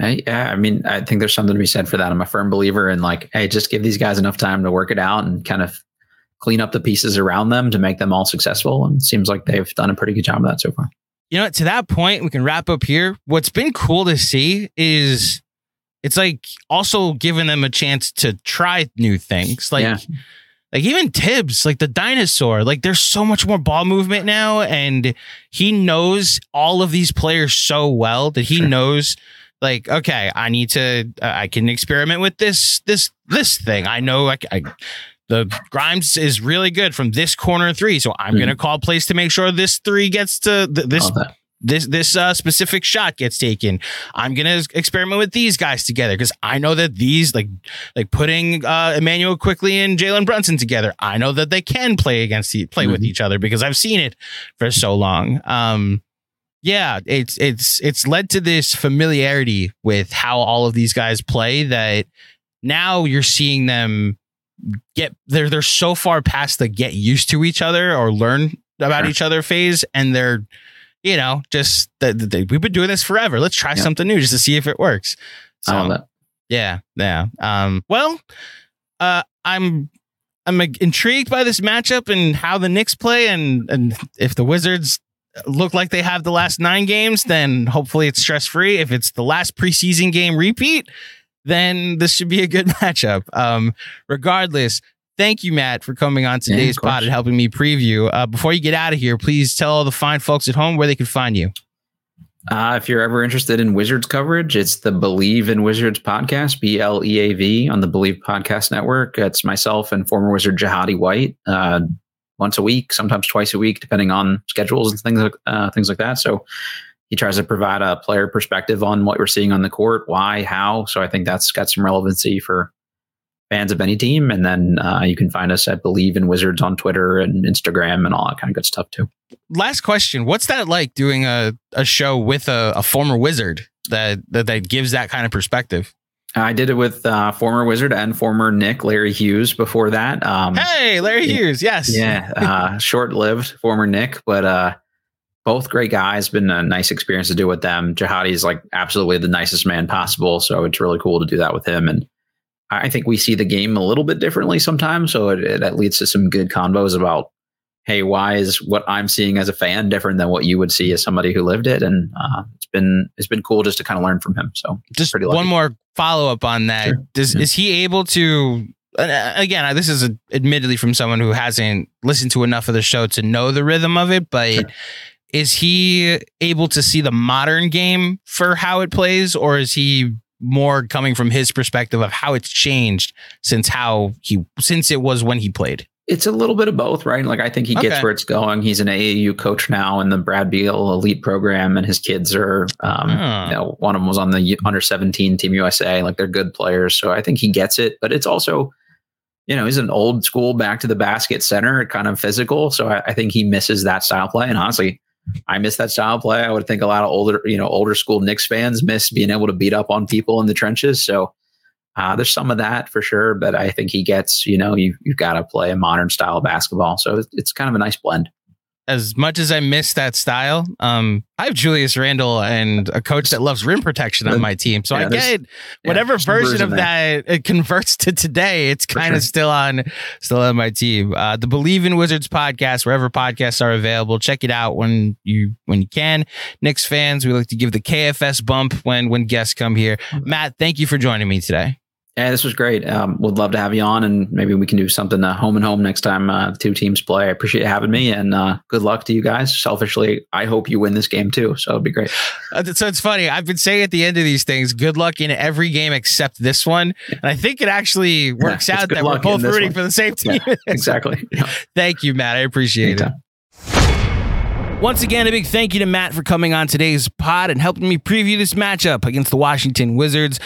Speaker 2: I, yeah, I mean, I think there's something to be said for that. I'm a firm believer in like, hey, just give these guys enough time to work it out and kind of clean up the pieces around them to make them all successful. And it seems like they've done a pretty good job of that so far.
Speaker 1: you know, to that point, we can wrap up here. What's been cool to see is it's like also giving them a chance to try new things. Like,
Speaker 2: Yeah.
Speaker 1: like even Thibs, like the dinosaur, like there's so much more ball movement now, and he knows all of these players so well that he
Speaker 2: Sure.
Speaker 1: knows. Like, okay, I need to, uh, I can experiment with this, this, this thing. I know, I, I the Grimes is really good from this corner three, so I'm
Speaker 2: Mhm.
Speaker 1: gonna call plays to make sure this three gets to th- this. This this uh, specific shot gets taken. I'm gonna experiment with these guys together because I know that these like like putting uh, Emmanuel Quickley and Jalen Brunson together. I know that they can play against e- play with
Speaker 2: Mhm.
Speaker 1: each other because I've seen it for so long. Um, yeah, it's it's it's led to this familiarity with how all of these guys play that now you're seeing them get they're they're so far past the get used to each other or learn about
Speaker 2: Sure.
Speaker 1: each other phase, and they're you know just that we've been doing this forever. Let's try
Speaker 2: Yeah.
Speaker 1: something new just to see if it works.
Speaker 2: I love that.
Speaker 1: Yeah, yeah. Um, well, uh, I'm I'm intrigued by this matchup and how the Knicks play, and and if the Wizards look like they have the last nine games, then hopefully it's stress free. If it's the last preseason game repeat, then this should be a good matchup. Um, regardless. Thank you, Matt, for coming on today's
Speaker 2: course.
Speaker 1: pod and helping me preview. Uh, before you get out of here, please tell all the fine folks at home where they can find you.
Speaker 2: Uh, if you're ever interested in Wizards coverage, it's the Bleav in Wizards podcast, B L E A V, on the Bleav Podcast Network. It's myself and former Wizard JaHidi White uh, once a week, sometimes twice a week, depending on schedules and things like uh, things like that. So he tries to provide a player perspective on what we're seeing on the court, why, how. So I think that's got some relevancy for fans of any team. And then uh, you can find us at Bleav in Wizards on Twitter and Instagram and all that kind of good stuff too.
Speaker 1: last question what's that like doing a, a show with a, a former wizard that, that that gives that kind of perspective
Speaker 2: I did it with uh, former Wizard and former Knick Larry Hughes before that. Um,
Speaker 1: hey larry
Speaker 2: yeah.
Speaker 1: hughes yes
Speaker 2: yeah, uh, short-lived former Knick, but uh, both great guys. Been a nice experience to do with them. JaHidi is like absolutely the nicest man possible, so it's really cool to do that with him. And I think we see the game a little bit differently sometimes, so it, it that leads to some good convos about. Hey, why is what I'm seeing as a fan different than what you would see as somebody who lived it? And uh, it's been it's been cool just to kind of learn from him. So
Speaker 1: just
Speaker 2: pretty
Speaker 1: one more follow-up on that
Speaker 2: Sure.
Speaker 1: Does,
Speaker 2: Yeah.
Speaker 1: is he able to uh, again this is a, admittedly from someone who hasn't listened to enough of the show to know the rhythm of it but
Speaker 2: Sure.
Speaker 1: is he able to see the modern game for how it plays or is he more coming from his perspective of how it's changed since how he since it was when he played
Speaker 2: It's a little bit of both, right? Like I think he gets
Speaker 1: Okay.
Speaker 2: where it's going. He's an AAU coach now in the Brad Beal Elite program, and his kids are, um,
Speaker 1: Oh.
Speaker 2: you know, one of them was on the under seventeen Team USA. Like they're good players, so I think he gets it. But it's also, you know, he's an old school back to the basket center, kind of physical. So I, I think he misses that style play. And honestly, I miss that style play. I would think a lot of older, you know, older school Knicks fans miss being able to beat up on people in the trenches. So uh, there's some of that for sure, but I think he gets, you know, you, you've got to play a modern style of basketball. So it's, it's kind of a nice blend.
Speaker 1: As much as I miss that style, um, I have Julius Randle and a coach that loves rim protection on my team. So
Speaker 2: Yeah,
Speaker 1: I get whatever
Speaker 2: some
Speaker 1: version of that it converts to today. It's kind of
Speaker 2: sure.
Speaker 1: still on, still on my team. Uh, the Bleav in Wizards podcast, wherever podcasts are available, check it out when you when you can. Knicks fans, we like to give the KFS bump when when guests come here. Matt, thank you for joining me today.
Speaker 2: Yeah, this was great. Um, would love to have you on, and maybe we can do something uh, home and home next time uh, the two teams play. I appreciate you having me, and uh, good luck to you guys. Selfishly, I hope you win this game too. So it'd be great.
Speaker 1: Uh, so it's funny. I've been saying at the end of these things, good luck in every game except this one. And I think it actually works
Speaker 2: it's
Speaker 1: out that we're both rooting
Speaker 2: one.
Speaker 1: for the same team.
Speaker 2: Yeah, exactly. Yeah.
Speaker 1: Thank you, Matt. I appreciate it. Once again, a big thank you to Matt for coming on today's pod and helping me preview this matchup against the Washington Wizards.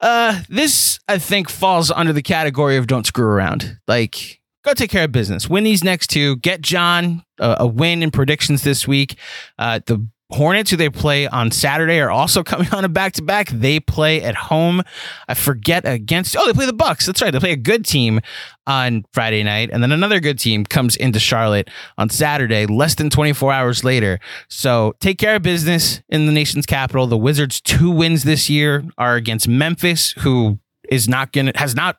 Speaker 1: Uh, this I think falls under the category of don't screw around. Like, go take care of business. Win these next two. Get John uh, a win in predictions this week. Uh, the Hornets, who they play on Saturday, are also coming on a back to back. They play at home. I forget against. Oh, they play the Bucks. That's right. They play a good team on Friday night, and then another good team comes into Charlotte on Saturday, less than 24 hours later. So take care of business in the nation's capital. The Wizards' two wins this year are against Memphis, who is not gonna has not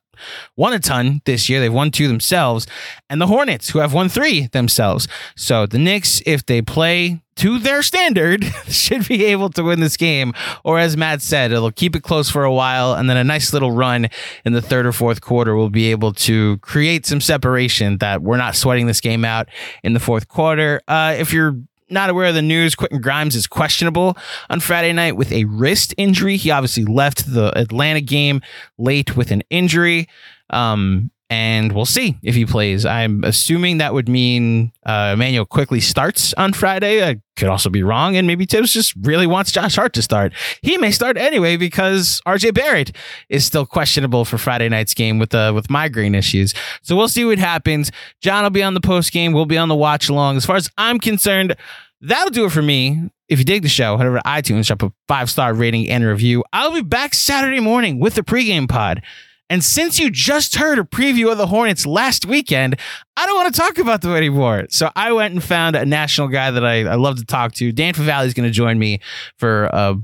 Speaker 1: won a ton this year. They've won two themselves, and the Hornets, who have won three themselves. So the Knicks, if they play to their standard, should be able to win this game. Or as Matt said, it'll keep it close for a while, and then a nice little run in the third or fourth quarter will be able to create some separation that we're not sweating this game out in the fourth quarter. Uh, if you're not aware of the news, Quentin Grimes is questionable on Friday night with a wrist injury. He obviously left the Atlanta game late with an injury. Um, and we'll see if he plays. I'm assuming that would mean uh, Emmanuel Quickley starts on Friday. I could also be wrong, and maybe Thibs just really wants Josh Hart to start. He may start anyway because RJ Barrett is still questionable for Friday night's game with uh, with migraine issues. So we'll see what happens. John will be on the post game. We'll be on the watch along. As far as I'm concerned, that'll do it for me. If you dig the show, head over to iTunes, drop a five star rating and review. I'll be back Saturday morning with the pregame pod And since you just heard a preview of the Hornets last weekend, I don't want to talk about them anymore. So I went and found a national guy that I, I love to talk to. Dan Favale is going to join me for a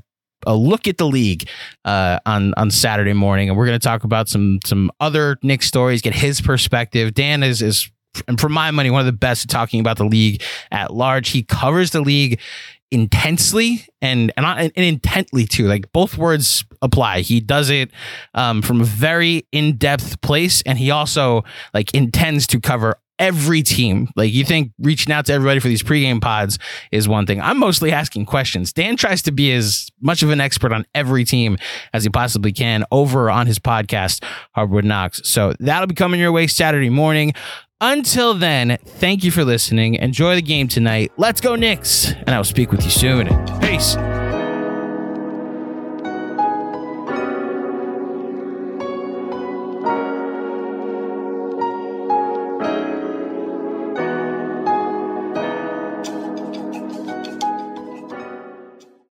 Speaker 1: a look at the league uh, on on Saturday morning, and we're going to talk about some some other Knick stories, get his perspective. Dan is is and for my money, one of the best talking about the league at large. He covers the league intensely and and, and intently too. Like both words apply. He does it um, from a very in depth place, and he also like intends to cover every team. Like you think reaching out to everybody for these pregame pods is one thing. I'm mostly asking questions. Dan tries to be as much of an expert on every team as he possibly can over on his podcast, Hardwood Knocks. So that'll be coming your way Saturday morning. Until then, thank you for listening. Enjoy the game tonight. Let's go, Knicks. And I will speak with you soon. Peace.